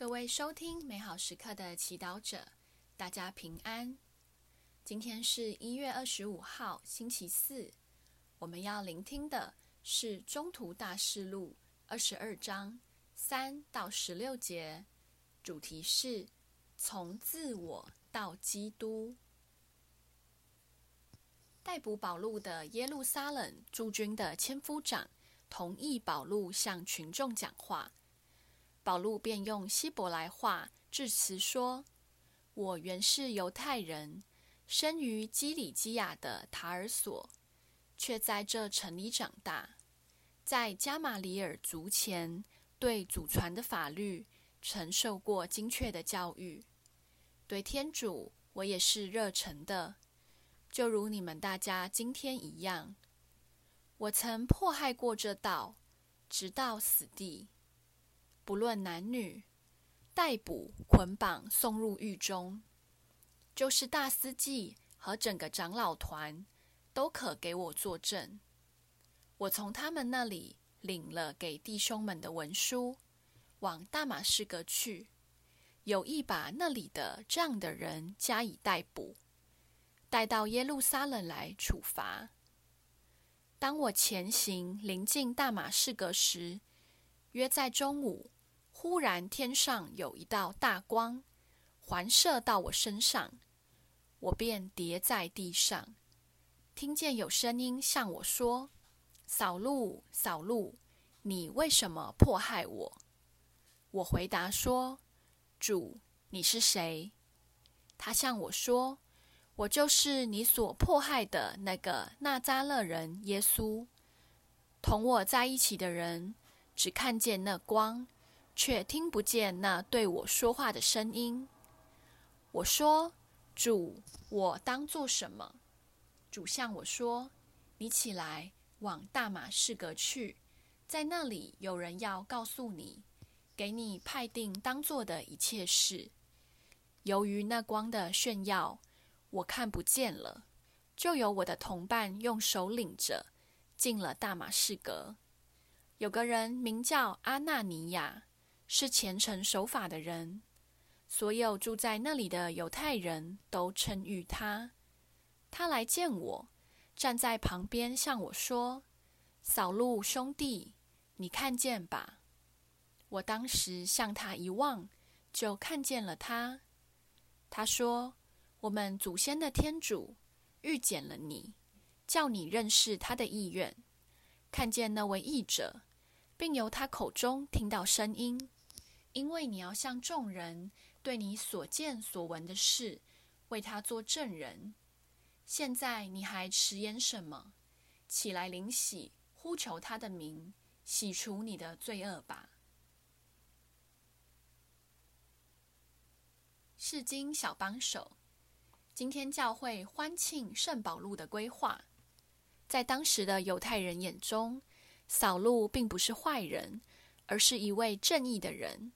各位收听美好时刻的祈祷者，大家平安。今天是一月二十五号，星期四。我们要聆听的是《中途大事录》二十二章三到十六节，主题是从自我到基督。逮捕保禄的耶路撒冷驻军的千夫长同意保禄向群众讲话。保禄便用希伯来话致辞说：“我原是犹太人，生于基里基亚的塔尔索，却在这城里长大。在加玛里尔族前，对祖传的法律曾受过精确的教育。对天主，我也是热诚的，就如你们大家今天一样。我曾迫害过这道，直到死地。”不论男女，逮捕、捆绑、送入狱中，就是大司祭和整个长老团都可给我作证。我从他们那里领了给弟兄们的文书，往大马士革去，有意把那里的这样的人加以逮捕，带到耶路撒冷来处罚。当我前行临近大马士革时，约在中午。忽然，天上有一道大光环射到我身上，我便跌在地上，听见有声音向我说：“扫路，扫路，你为什么迫害我？”我回答说：“主，你是谁？”他向我说：“我就是你所迫害的那个纳扎勒人耶稣。同我在一起的人只看见那光。”却听不见那对我说话的声音。我说：“主，我当做什么？”主向我说：“你起来，往大马士革去，在那里有人要告诉你，给你派定当做的一切事。”由于那光的炫耀，我看不见了，就由我的同伴用手领着进了大马士革。有个人名叫阿纳尼亚。是虔诚守法的人，所有住在那里的犹太人都称誉他。他来见我，站在旁边向我说：“扫路兄弟，你看见吧。”我当时向他一望，就看见了他。他说：“我们祖先的天主遇见了你，叫你认识他的意愿，看见那位译者，并由他口中听到声音。”因为你要向众人对你所见所闻的事为他做证人，现在你还迟延什么？起来领洗，呼求他的名，洗除你的罪恶吧。释经小帮手，今天教会欢庆圣保禄的规划。在当时的犹太人眼中，扫路并不是坏人，而是一位正义的人。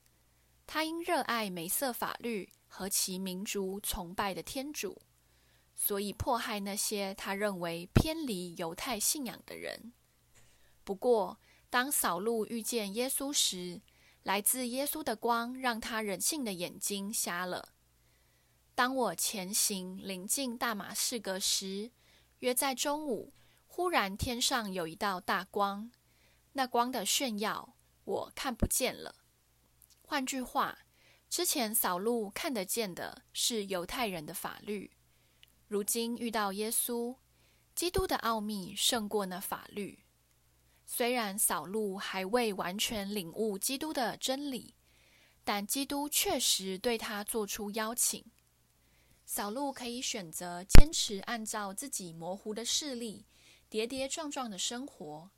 他因热爱梅瑟法律和其民族崇拜的天主，所以迫害那些他认为偏离犹太信仰的人。不过，当扫路遇见耶稣时，来自耶稣的光让他人性的眼睛瞎了。当我前行临近大马士革时，约在中午，忽然天上有一道大光，那光的炫耀我看不见了。换句话，之前扫路看得见的是犹太人的法律，如今遇到耶稣，基督的奥秘胜过那法律。虽然扫路还未完全领悟基督的真理，但基督确实对他做出邀请。扫路可以选择坚持按照自己模糊的视力，跌跌撞撞的生活，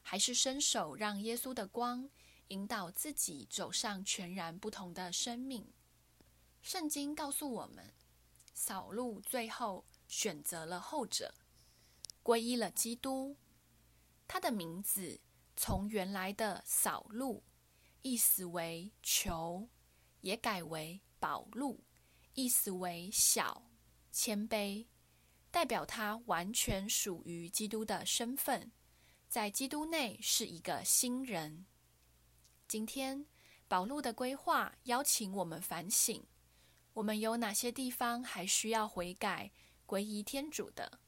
还是伸手让耶稣的光引导自己走上全然不同的生命。圣经告诉我们，扫路最后选择了后者，皈依了基督。他的名字从原来的扫路，意思为求，也改为保路，意思为小、谦卑，代表他完全属于基督的身份，在基督内是一个新人。今天，宝路的规划邀请我们反省：我们有哪些地方还需要悔改、皈依天主的？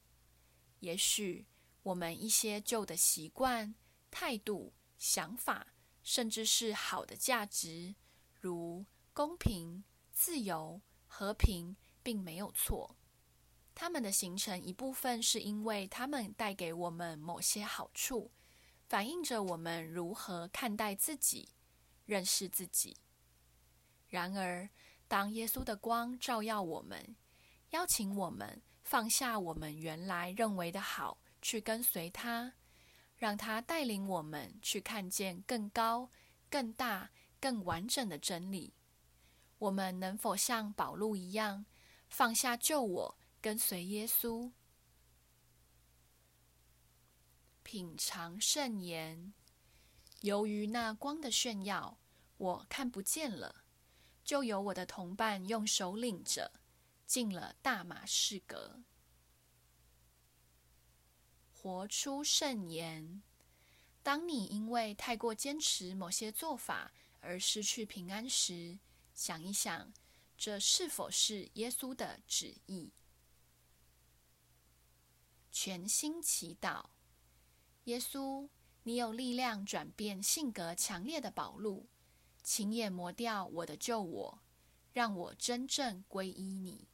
也许我们一些旧的习惯、态度、想法，甚至是好的价值，如公平、自由、和平，并没有错。它们的形成一部分是因为它们带给我们某些好处，反映着我们如何看待自己。认识自己。然而，当耶稣的光照耀我们，邀请我们放下我们原来认为的好，去跟随他，让他带领我们去看见更高、更大、更完整的真理。我们能否像保禄一样，放下旧我，跟随耶稣？品尝圣言。由于那光的炫耀，我看不见了，就由我的同伴用手领着，进了大马士革。活出圣言。当你因为太过坚持某些做法而失去平安时，想一想，这是否是耶稣的旨意？全心祈祷，耶稣。你有力量转变性格强烈的保禄，请也磨掉我的旧我，让我真正皈依你。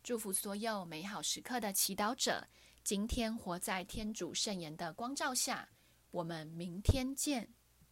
祝福所有美好时刻的祈祷者，今天活在天主圣言的光照下。我们明天见。